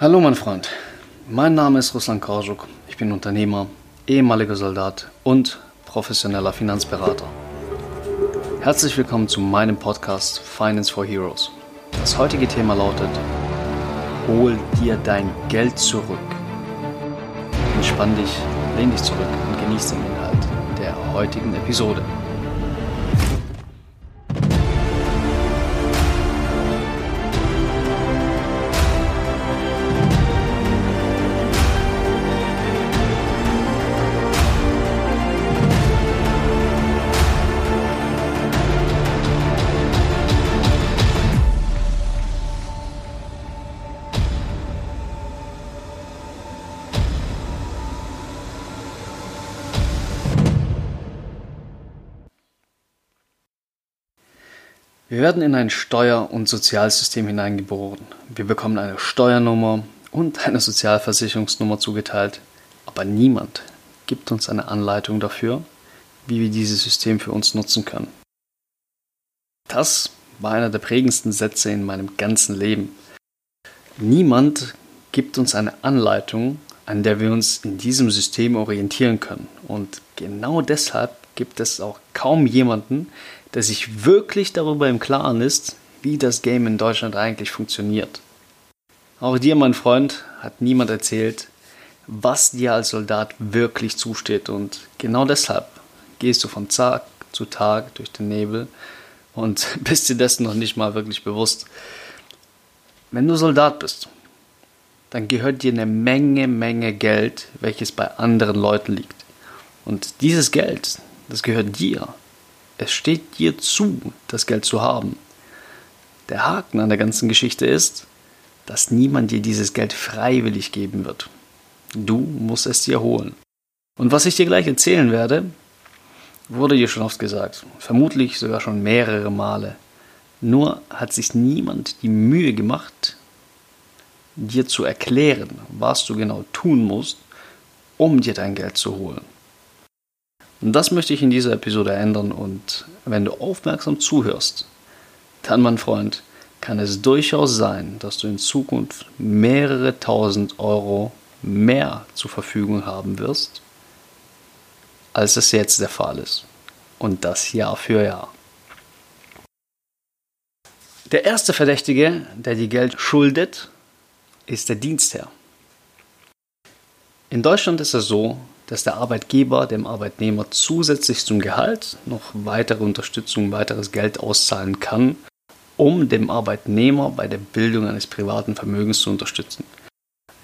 Hallo mein Freund, mein Name ist Ruslan Korjuk. Ich bin Unternehmer, ehemaliger Soldat und professioneller Finanzberater. Herzlich willkommen zu meinem Podcast Finance for Heroes. Das heutige Thema lautet, hol dir dein Geld zurück. Entspann dich, lehn dich zurück und genieß den Inhalt der heutigen Episode. Wir werden in ein Steuer- und Sozialsystem hineingeboren. Wir bekommen eine Steuernummer und eine Sozialversicherungsnummer zugeteilt, aber niemand gibt uns eine Anleitung dafür, wie wir dieses System für uns nutzen können. Das war einer der prägendsten Sätze in meinem ganzen Leben. Niemand gibt uns eine Anleitung, an der wir uns in diesem System orientieren können. Und genau deshalb gibt es auch kaum jemanden, der sich wirklich darüber im Klaren ist, wie das Game in Deutschland eigentlich funktioniert. Auch dir, mein Freund, hat niemand erzählt, was dir als Soldat wirklich zusteht und genau deshalb gehst du von Tag zu Tag durch den Nebel und bist dir dessen noch nicht mal wirklich bewusst. Wenn du Soldat bist, dann gehört dir eine Menge, Menge Geld, welches bei anderen Leuten liegt. Und dieses Geld, das gehört dir. Es steht dir zu, das Geld zu haben. Der Haken an der ganzen Geschichte ist, dass niemand dir dieses Geld freiwillig geben wird. Du musst es dir holen. Und was ich dir gleich erzählen werde, wurde dir schon oft gesagt, vermutlich sogar schon mehrere Male. Nur hat sich niemand die Mühe gemacht, dir zu erklären, was du genau tun musst, um dir dein Geld zu holen. Und das möchte ich in dieser Episode ändern und wenn du aufmerksam zuhörst, dann, mein Freund, kann es durchaus sein, dass du in Zukunft mehrere tausend Euro mehr zur Verfügung haben wirst, als es jetzt der Fall ist. Und das Jahr für Jahr. Der erste Verdächtige, der dir Geld schuldet, ist der Dienstherr. In Deutschland ist es so, dass der Arbeitgeber dem Arbeitnehmer zusätzlich zum Gehalt noch weitere Unterstützung, weiteres Geld auszahlen kann, um dem Arbeitnehmer bei der Bildung eines privaten Vermögens zu unterstützen.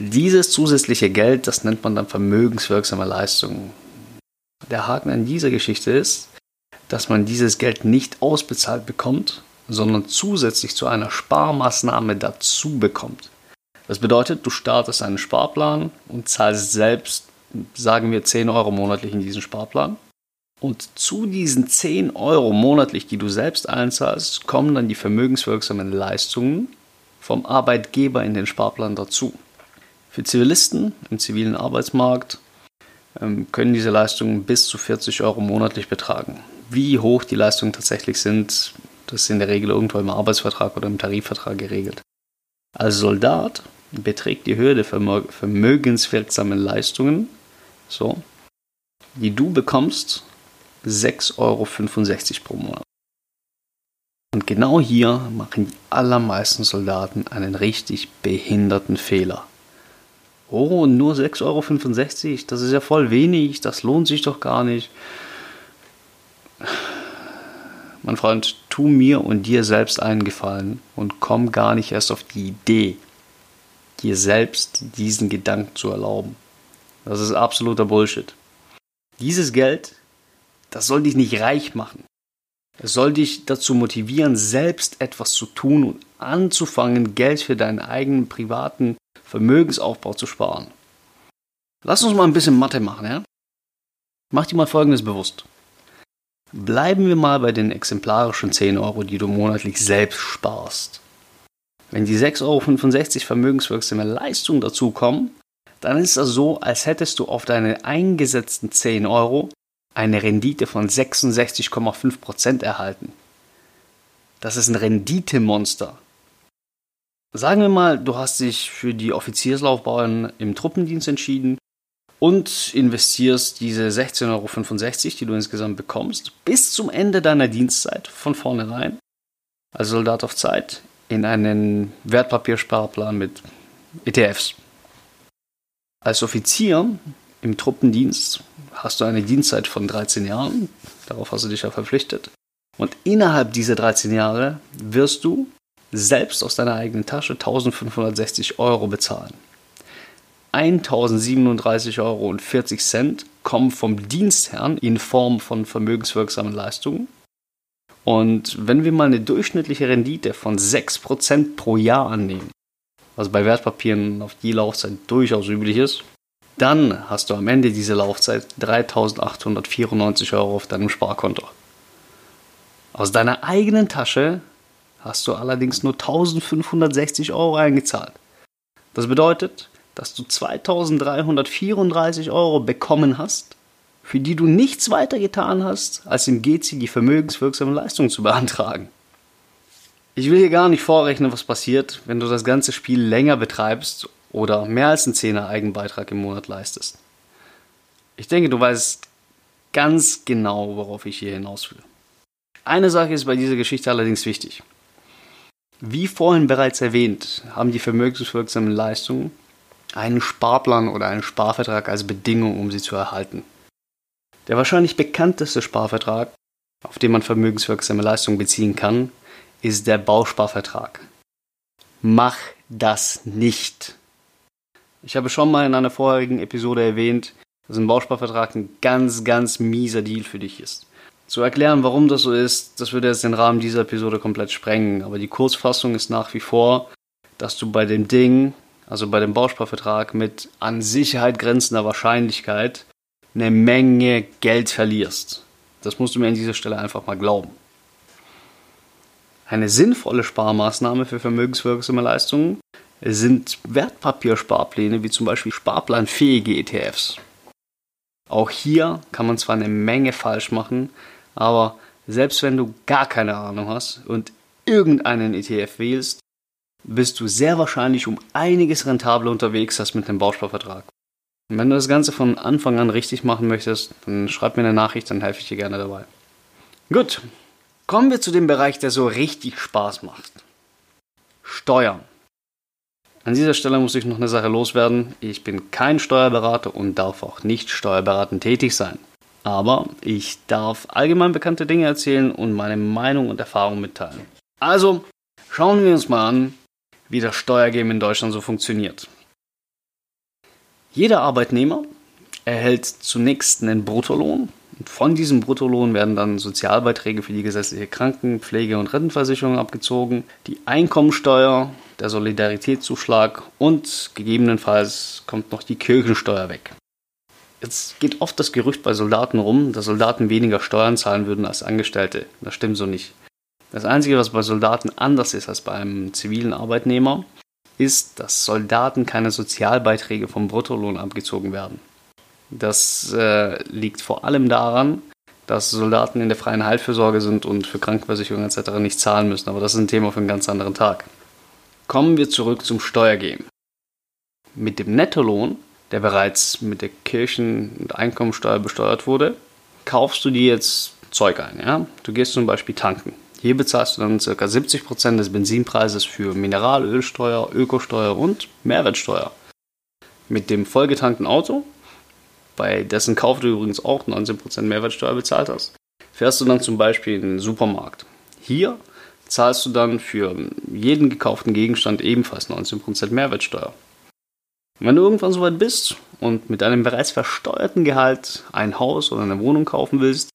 Dieses zusätzliche Geld, das nennt man dann vermögenswirksame Leistungen. Der Haken an dieser Geschichte ist, dass man dieses Geld nicht ausbezahlt bekommt, sondern zusätzlich zu einer Sparmaßnahme dazu bekommt. Das bedeutet, du startest einen Sparplan und zahlst selbst sagen wir 10 Euro monatlich in diesen Sparplan. Und zu diesen 10 Euro monatlich, die du selbst einzahlst, kommen dann die vermögenswirksamen Leistungen vom Arbeitgeber in den Sparplan dazu. Für Zivilisten im zivilen Arbeitsmarkt ähm, können diese Leistungen bis zu 40 Euro monatlich betragen. Wie hoch die Leistungen tatsächlich sind, das ist in der Regel irgendwo im Arbeitsvertrag oder im Tarifvertrag geregelt. Als Soldat beträgt die Höhe der vermögenswirksamen Leistungen so, die du bekommst, 6,65 Euro pro Monat. Und genau hier machen die allermeisten Soldaten einen richtig behinderten Fehler. Oh, nur 6,65 Euro, das ist ja voll wenig, das lohnt sich doch gar nicht. Mein Freund, tu mir und dir selbst einen Gefallen und komm gar nicht erst auf die Idee, dir selbst diesen Gedanken zu erlauben. Das ist absoluter Bullshit. Dieses Geld, das soll dich nicht reich machen. Es soll dich dazu motivieren, selbst etwas zu tun und anzufangen, Geld für deinen eigenen privaten Vermögensaufbau zu sparen. Lass uns mal ein bisschen Mathe machen, ja? Mach dir mal Folgendes bewusst. Bleiben wir mal bei den exemplarischen 10 Euro, die du monatlich selbst sparst. Wenn die 6,65 Euro vermögenswirksame Leistung dazukommen, dann ist das so, als hättest du auf deine eingesetzten 10 Euro eine Rendite von 66,5% erhalten. Das ist ein Renditemonster. Sagen wir mal, du hast dich für die Offizierslaufbahn im Truppendienst entschieden und investierst diese 16,65 Euro, die du insgesamt bekommst, bis zum Ende deiner Dienstzeit von vornherein, als Soldat auf Zeit, in einen Wertpapiersparplan mit ETFs. Als Offizier im Truppendienst hast du eine Dienstzeit von 13 Jahren, darauf hast du dich ja verpflichtet. Und innerhalb dieser 13 Jahre wirst du selbst aus deiner eigenen Tasche 1560 Euro bezahlen. 1037,40 Euro kommen vom Dienstherrn in Form von vermögenswirksamen Leistungen. Und wenn wir mal eine durchschnittliche Rendite von 6% pro Jahr annehmen, was bei Wertpapieren auf die Laufzeit durchaus üblich ist, dann hast du am Ende dieser Laufzeit 3.894 Euro auf deinem Sparkonto. Aus deiner eigenen Tasche hast du allerdings nur 1.560 Euro eingezahlt. Das bedeutet, dass du 2.334 Euro bekommen hast, für die du nichts weiter getan hast, als im GC die vermögenswirksame Leistung zu beantragen. Ich will hier gar nicht vorrechnen, was passiert, wenn du das ganze Spiel länger betreibst oder mehr als einen Zehner Eigenbeitrag im Monat leistest. Ich denke, du weißt ganz genau, worauf ich hier hinaus will. Eine Sache ist bei dieser Geschichte allerdings wichtig. Wie vorhin bereits erwähnt, haben die vermögenswirksamen Leistungen einen Sparplan oder einen Sparvertrag als Bedingung, um sie zu erhalten. Der wahrscheinlich bekannteste Sparvertrag, auf den man vermögenswirksame Leistungen beziehen kann, ist der Bausparvertrag. Mach das nicht. Ich habe schon mal in einer vorherigen Episode erwähnt, dass ein Bausparvertrag ein ganz, ganz mieser Deal für dich ist. Zu erklären, warum das so ist, das würde jetzt den Rahmen dieser Episode komplett sprengen. Aber die Kurzfassung ist nach wie vor, dass du bei dem Ding, also bei dem Bausparvertrag, mit an Sicherheit grenzender Wahrscheinlichkeit eine Menge Geld verlierst. Das musst du mir an dieser Stelle einfach mal glauben. Eine sinnvolle Sparmaßnahme für vermögenswirksame Leistungen sind Wertpapiersparpläne wie zum Beispiel sparplanfähige ETFs. Auch hier kann man zwar eine Menge falsch machen, aber selbst wenn du gar keine Ahnung hast und irgendeinen ETF wählst, bist du sehr wahrscheinlich um einiges rentabler unterwegs als mit dem Bausparvertrag. Und wenn du das Ganze von Anfang an richtig machen möchtest, dann schreib mir eine Nachricht, dann helfe ich dir gerne dabei. Gut, kommen wir zu dem Bereich, der so richtig Spaß macht. Steuern. An dieser Stelle muss ich noch eine Sache loswerden. Ich bin kein Steuerberater und darf auch nicht steuerberatend tätig sein. Aber ich darf allgemein bekannte Dinge erzählen und meine Meinung und Erfahrung mitteilen. Also schauen wir uns mal an, wie das Steuergame in Deutschland so funktioniert. Jeder Arbeitnehmer erhält zunächst einen Bruttolohn. Und von diesem Bruttolohn werden dann Sozialbeiträge für die gesetzliche Kranken-, Pflege- und Rentenversicherung abgezogen, die Einkommensteuer, der Solidaritätszuschlag und gegebenenfalls kommt noch die Kirchensteuer weg. Jetzt geht oft das Gerücht bei Soldaten rum, dass Soldaten weniger Steuern zahlen würden als Angestellte. Das stimmt so nicht. Das Einzige, was bei Soldaten anders ist als bei einem zivilen Arbeitnehmer, ist, dass Soldaten keine Sozialbeiträge vom Bruttolohn abgezogen werden. Das äh, liegt vor allem daran, dass Soldaten in der freien Heilfürsorge sind und für Krankenversicherung etc. nicht zahlen müssen. Aber das ist ein Thema für einen ganz anderen Tag. Kommen wir zurück zum Steuergame. Mit dem Nettolohn, der bereits mit der Kirchen- und Einkommensteuer besteuert wurde, kaufst du dir jetzt Zeug ein. Ja? Du gehst zum Beispiel tanken. Hier bezahlst du dann ca. 70% des Benzinpreises für Mineralölsteuer, Ökosteuer und Mehrwertsteuer. Mit dem vollgetankten Auto, bei dessen Kauf du übrigens auch 19% Mehrwertsteuer bezahlt hast, fährst du dann zum Beispiel in den Supermarkt. Hier zahlst du dann für jeden gekauften Gegenstand ebenfalls 19% Mehrwertsteuer. Wenn du irgendwann soweit bist und mit deinem bereits versteuerten Gehalt ein Haus oder eine Wohnung kaufen willst,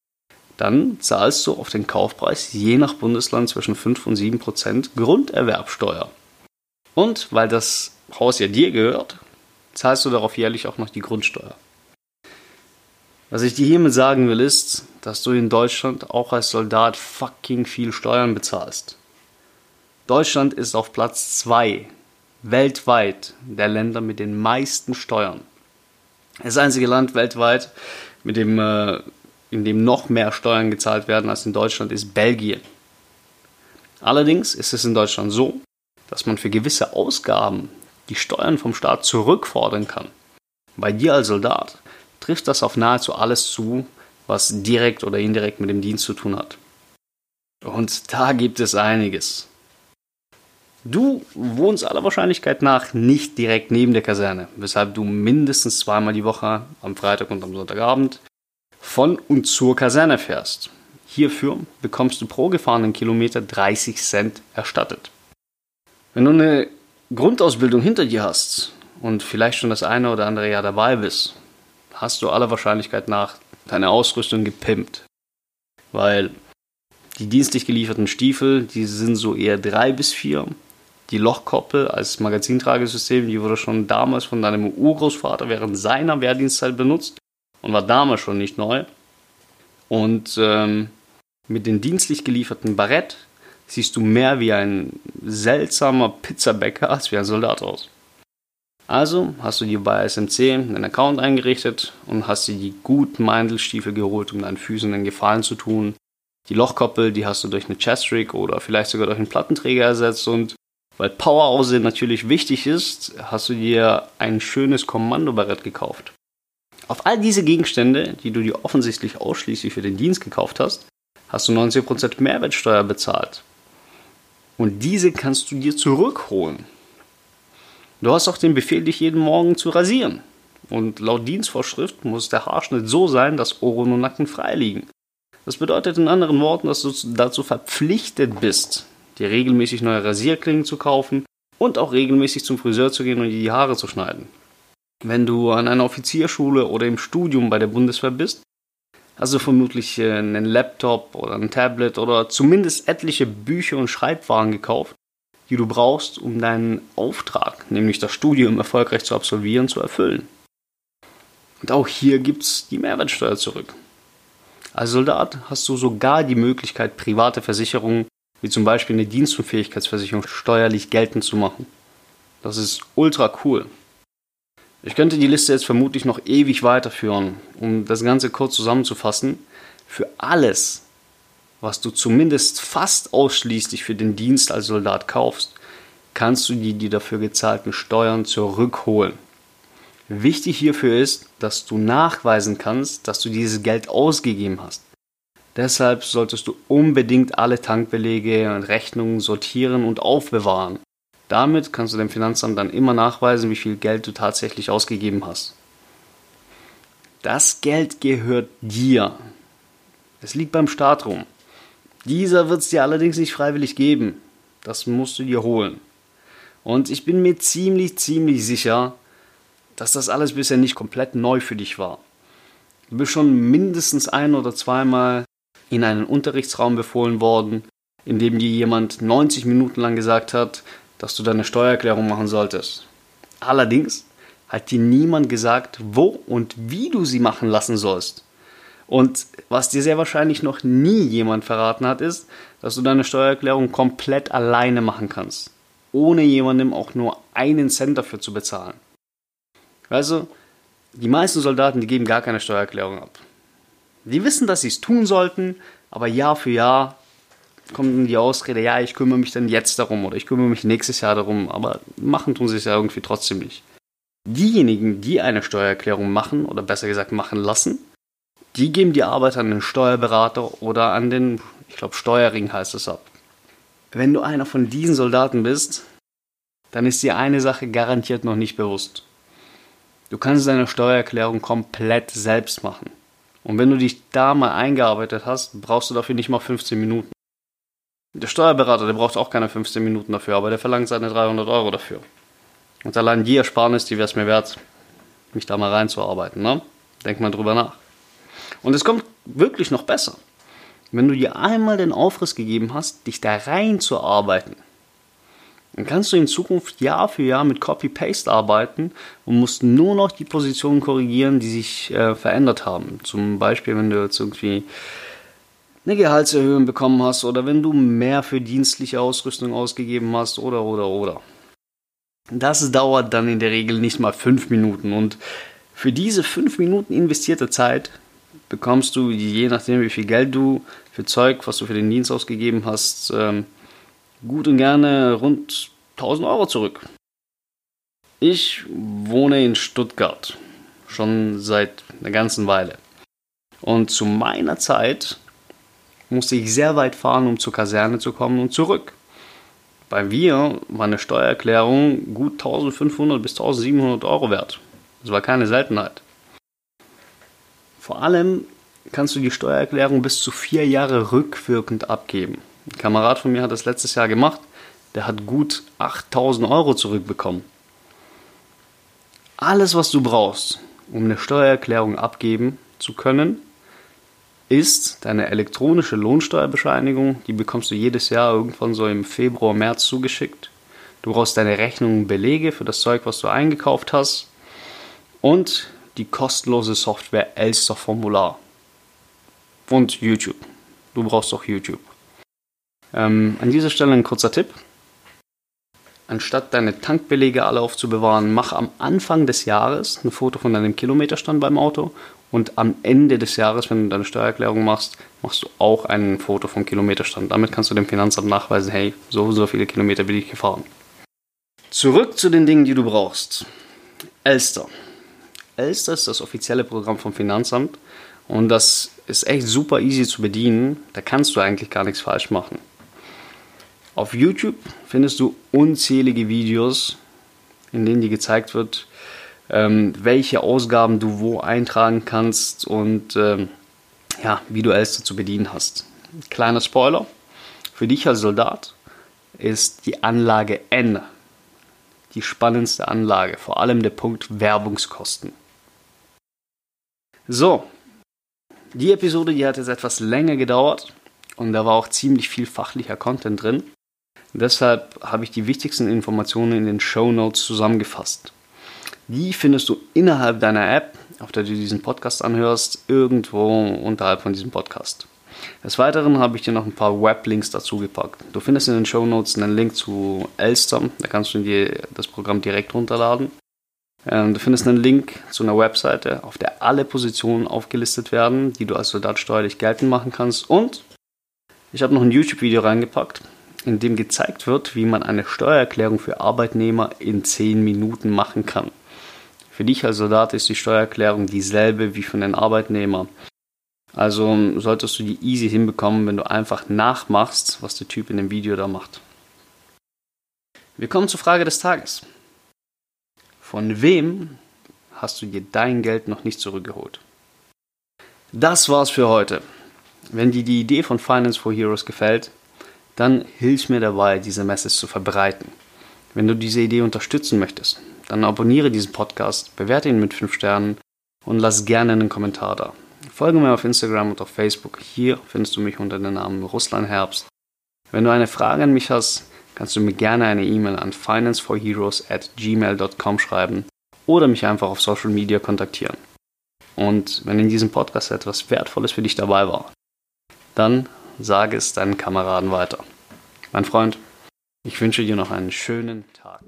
dann zahlst du auf den Kaufpreis je nach Bundesland zwischen 5 und 7 Prozent Grunderwerbsteuer. Und weil das Haus ja dir gehört, zahlst du darauf jährlich auch noch die Grundsteuer. Was ich dir hiermit sagen will, ist, dass du in Deutschland auch als Soldat fucking viel Steuern bezahlst. Deutschland ist auf Platz 2 weltweit der Länder mit den meisten Steuern. Das einzige Land weltweit mit dem äh, in dem noch mehr Steuern gezahlt werden als in Deutschland, ist Belgien. Allerdings ist es in Deutschland so, dass man für gewisse Ausgaben die Steuern vom Staat zurückfordern kann. Bei dir als Soldat trifft das auf nahezu alles zu, was direkt oder indirekt mit dem Dienst zu tun hat. Und da gibt es einiges. Du wohnst aller Wahrscheinlichkeit nach nicht direkt neben der Kaserne, weshalb du mindestens zweimal die Woche am Freitag und am Sonntagabend von und zur Kaserne fährst. Hierfür bekommst du pro gefahrenen Kilometer 30 Cent erstattet. Wenn du eine Grundausbildung hinter dir hast und vielleicht schon das eine oder andere Jahr dabei bist, hast du aller Wahrscheinlichkeit nach deine Ausrüstung gepimpt. Weil die dienstlich gelieferten Stiefel, die sind so eher drei bis vier die Lochkoppel als Magazintragesystem, die wurde schon damals von deinem Urgroßvater während seiner Wehrdienstzeit benutzt und war damals schon nicht neu. Und ähm, mit den dienstlich gelieferten Barett siehst du mehr wie ein seltsamer Pizzabäcker als wie ein Soldat aus. Also hast du dir bei SMC einen Account eingerichtet und hast dir die guten Mandelstiefel geholt, um deinen Füßen einen Gefallen zu tun. Die Lochkoppel, die hast du durch eine Chestrig oder vielleicht sogar durch einen Plattenträger ersetzt und weil Power Aussehen natürlich wichtig ist, hast du dir ein schönes Kommandobarett gekauft. Auf all diese Gegenstände, die du dir offensichtlich ausschließlich für den Dienst gekauft hast, hast du 90% Mehrwertsteuer bezahlt. Und diese kannst du dir zurückholen. Du hast auch den Befehl, dich jeden Morgen zu rasieren. Und laut Dienstvorschrift muss der Haarschnitt so sein, dass Ohren und Nacken frei liegen. Das bedeutet in anderen Worten, dass du dazu verpflichtet bist, dir regelmäßig neue Rasierklingen zu kaufen und auch regelmäßig zum Friseur zu gehen und dir die Haare zu schneiden. Wenn du an einer Offizierschule oder im Studium bei der Bundeswehr bist, hast du vermutlich äh, einen Laptop oder ein Tablet oder zumindest etliche Bücher und Schreibwaren gekauft, die du brauchst, um deinen Auftrag, nämlich das Studium erfolgreich zu absolvieren, zu erfüllen. Und auch hier gibt es die Mehrwertsteuer zurück. Als Soldat hast du sogar die Möglichkeit, private Versicherungen wie zum Beispiel eine Dienstunfähigkeitsversicherung steuerlich geltend zu machen. Das ist ultra cool. Ich könnte die Liste jetzt vermutlich noch ewig weiterführen, um das Ganze kurz zusammenzufassen. Für alles, was du zumindest fast ausschließlich für den Dienst als Soldat kaufst, kannst du dir die dafür gezahlten Steuern zurückholen. Wichtig hierfür ist, dass du nachweisen kannst, dass du dieses Geld ausgegeben hast. Deshalb solltest du unbedingt alle Tankbelege und Rechnungen sortieren und aufbewahren. Damit kannst du dem Finanzamt dann immer nachweisen, wie viel Geld du tatsächlich ausgegeben hast. Das Geld gehört dir. Es liegt beim Staat rum. Dieser wird es dir allerdings nicht freiwillig geben. Das musst du dir holen. Und ich bin mir ziemlich, ziemlich sicher, dass das alles bisher nicht komplett neu für dich war. Du bist schon mindestens ein oder zweimal in einen Unterrichtsraum befohlen worden, in dem dir jemand 90 Minuten lang gesagt hat, dass du deine Steuererklärung machen solltest. Allerdings hat dir niemand gesagt, wo und wie du sie machen lassen sollst. Und was dir sehr wahrscheinlich noch nie jemand verraten hat, ist, dass du deine Steuererklärung komplett alleine machen kannst, ohne jemandem auch nur einen Cent dafür zu bezahlen. Also, die meisten Soldaten, die geben gar keine Steuererklärung ab. Die wissen, dass sie es tun sollten, aber Jahr für Jahr kommt die Ausrede, ja, ich kümmere mich dann jetzt darum oder ich kümmere mich nächstes Jahr darum, aber machen tun sie es ja irgendwie trotzdem nicht. Diejenigen, die eine Steuererklärung machen oder besser gesagt machen lassen, die geben die Arbeit an den Steuerberater oder an den, ich glaube, Steuerring heißt es ab. Wenn du einer von diesen Soldaten bist, dann ist dir eine Sache garantiert noch nicht bewusst. Du kannst deine Steuererklärung komplett selbst machen. Und wenn du dich da mal eingearbeitet hast, brauchst du dafür nicht mal 15 Minuten. Der Steuerberater, der braucht auch keine 15 Minuten dafür, aber der verlangt seine 300 Euro dafür. Und allein die Ersparnis, die wäre es mir wert, mich da mal reinzuarbeiten. Ne? Denk mal drüber nach. Und es kommt wirklich noch besser. Wenn du dir einmal den Aufriss gegeben hast, dich da reinzuarbeiten, dann kannst du in Zukunft Jahr für Jahr mit Copy-Paste arbeiten und musst nur noch die Positionen korrigieren, die sich äh, verändert haben. Zum Beispiel, wenn du jetzt irgendwie eine Gehaltserhöhung bekommen hast oder wenn du mehr für dienstliche Ausrüstung ausgegeben hast oder oder oder. Das dauert dann in der Regel nicht mal fünf Minuten und für diese fünf Minuten investierte Zeit bekommst du, je nachdem wie viel Geld du für Zeug, was du für den Dienst ausgegeben hast, ähm, gut und gerne rund 1000 Euro zurück. Ich wohne in Stuttgart schon seit einer ganzen Weile. Und zu meiner Zeit musste ich sehr weit fahren, um zur Kaserne zu kommen und zurück. Bei mir war eine Steuererklärung gut 1500 bis 1700 Euro wert. Das war keine Seltenheit. Vor allem kannst du die Steuererklärung bis zu vier Jahre rückwirkend abgeben. Ein Kamerad von mir hat das letztes Jahr gemacht. Der hat gut 8000 Euro zurückbekommen. Alles, was du brauchst, um eine Steuererklärung abgeben zu können, ist deine elektronische Lohnsteuerbescheinigung. Die bekommst du jedes Jahr irgendwann so im Februar, März zugeschickt. Du brauchst deine Rechnungen, Belege für das Zeug, was du eingekauft hast. Und die kostenlose Software Elster Formular. Und YouTube. Du brauchst auch YouTube. Ähm, an dieser Stelle ein kurzer Tipp. Anstatt deine Tankbelege alle aufzubewahren, mach am Anfang des Jahres ein Foto von deinem Kilometerstand beim Auto und am Ende des Jahres, wenn du deine Steuererklärung machst, machst du auch ein Foto vom Kilometerstand. Damit kannst du dem Finanzamt nachweisen, hey, so so viele Kilometer bin ich gefahren. Zurück zu den Dingen, die du brauchst. Elster. Elster ist das offizielle Programm vom Finanzamt und das ist echt super easy zu bedienen. Da kannst du eigentlich gar nichts falsch machen. Auf YouTube findest du unzählige Videos, in denen dir gezeigt wird, ähm, welche Ausgaben du wo eintragen kannst und ähm, ja, wie du Elster zu bedienen hast. Kleiner Spoiler, für dich als Soldat ist die Anlage N die spannendste Anlage, vor allem der Punkt Werbungskosten. So, die Episode, die hat jetzt etwas länger gedauert und da war auch ziemlich viel fachlicher Content drin. Deshalb habe ich die wichtigsten Informationen in den Show Notes zusammengefasst. Die findest du innerhalb deiner App, auf der du diesen Podcast anhörst, irgendwo unterhalb von diesem Podcast. Des Weiteren habe ich dir noch ein paar Weblinks dazu gepackt. Du findest in den Show Notes einen Link zu Elster, da kannst du dir das Programm direkt runterladen. Ähm, du findest einen Link zu einer Webseite, auf der alle Positionen aufgelistet werden, die du als Soldat steuerlich geltend machen kannst. Und ich habe noch ein YouTube-Video reingepackt, in dem gezeigt wird, wie man eine Steuererklärung für Arbeitnehmer in 10 Minuten machen kann. Für dich als Soldat ist die Steuererklärung dieselbe wie für den Arbeitnehmer. Also solltest du die easy hinbekommen, wenn du einfach nachmachst, was der Typ in dem Video da macht. Wir kommen zur Frage des Tages. Von wem hast du dir dein Geld noch nicht zurückgeholt? Das war's für heute. Wenn dir die Idee von Finance for Heroes gefällt, dann hilf mir dabei, diese Message zu verbreiten. Wenn du diese Idee unterstützen möchtest, dann abonniere diesen Podcast, bewerte ihn mit 5 Sternen und lass gerne einen Kommentar da. Folge mir auf Instagram und auf Facebook. Hier findest du mich unter dem Namen Russland Herbst. Wenn du eine Frage an mich hast, kannst du mir gerne eine E-Mail an financeforheroes at gmail.com schreiben oder mich einfach auf Social Media kontaktieren. Und wenn in diesem Podcast etwas Wertvolles für dich dabei war, dann sage es deinen Kameraden weiter. Mein Freund, ich wünsche dir noch einen schönen Tag.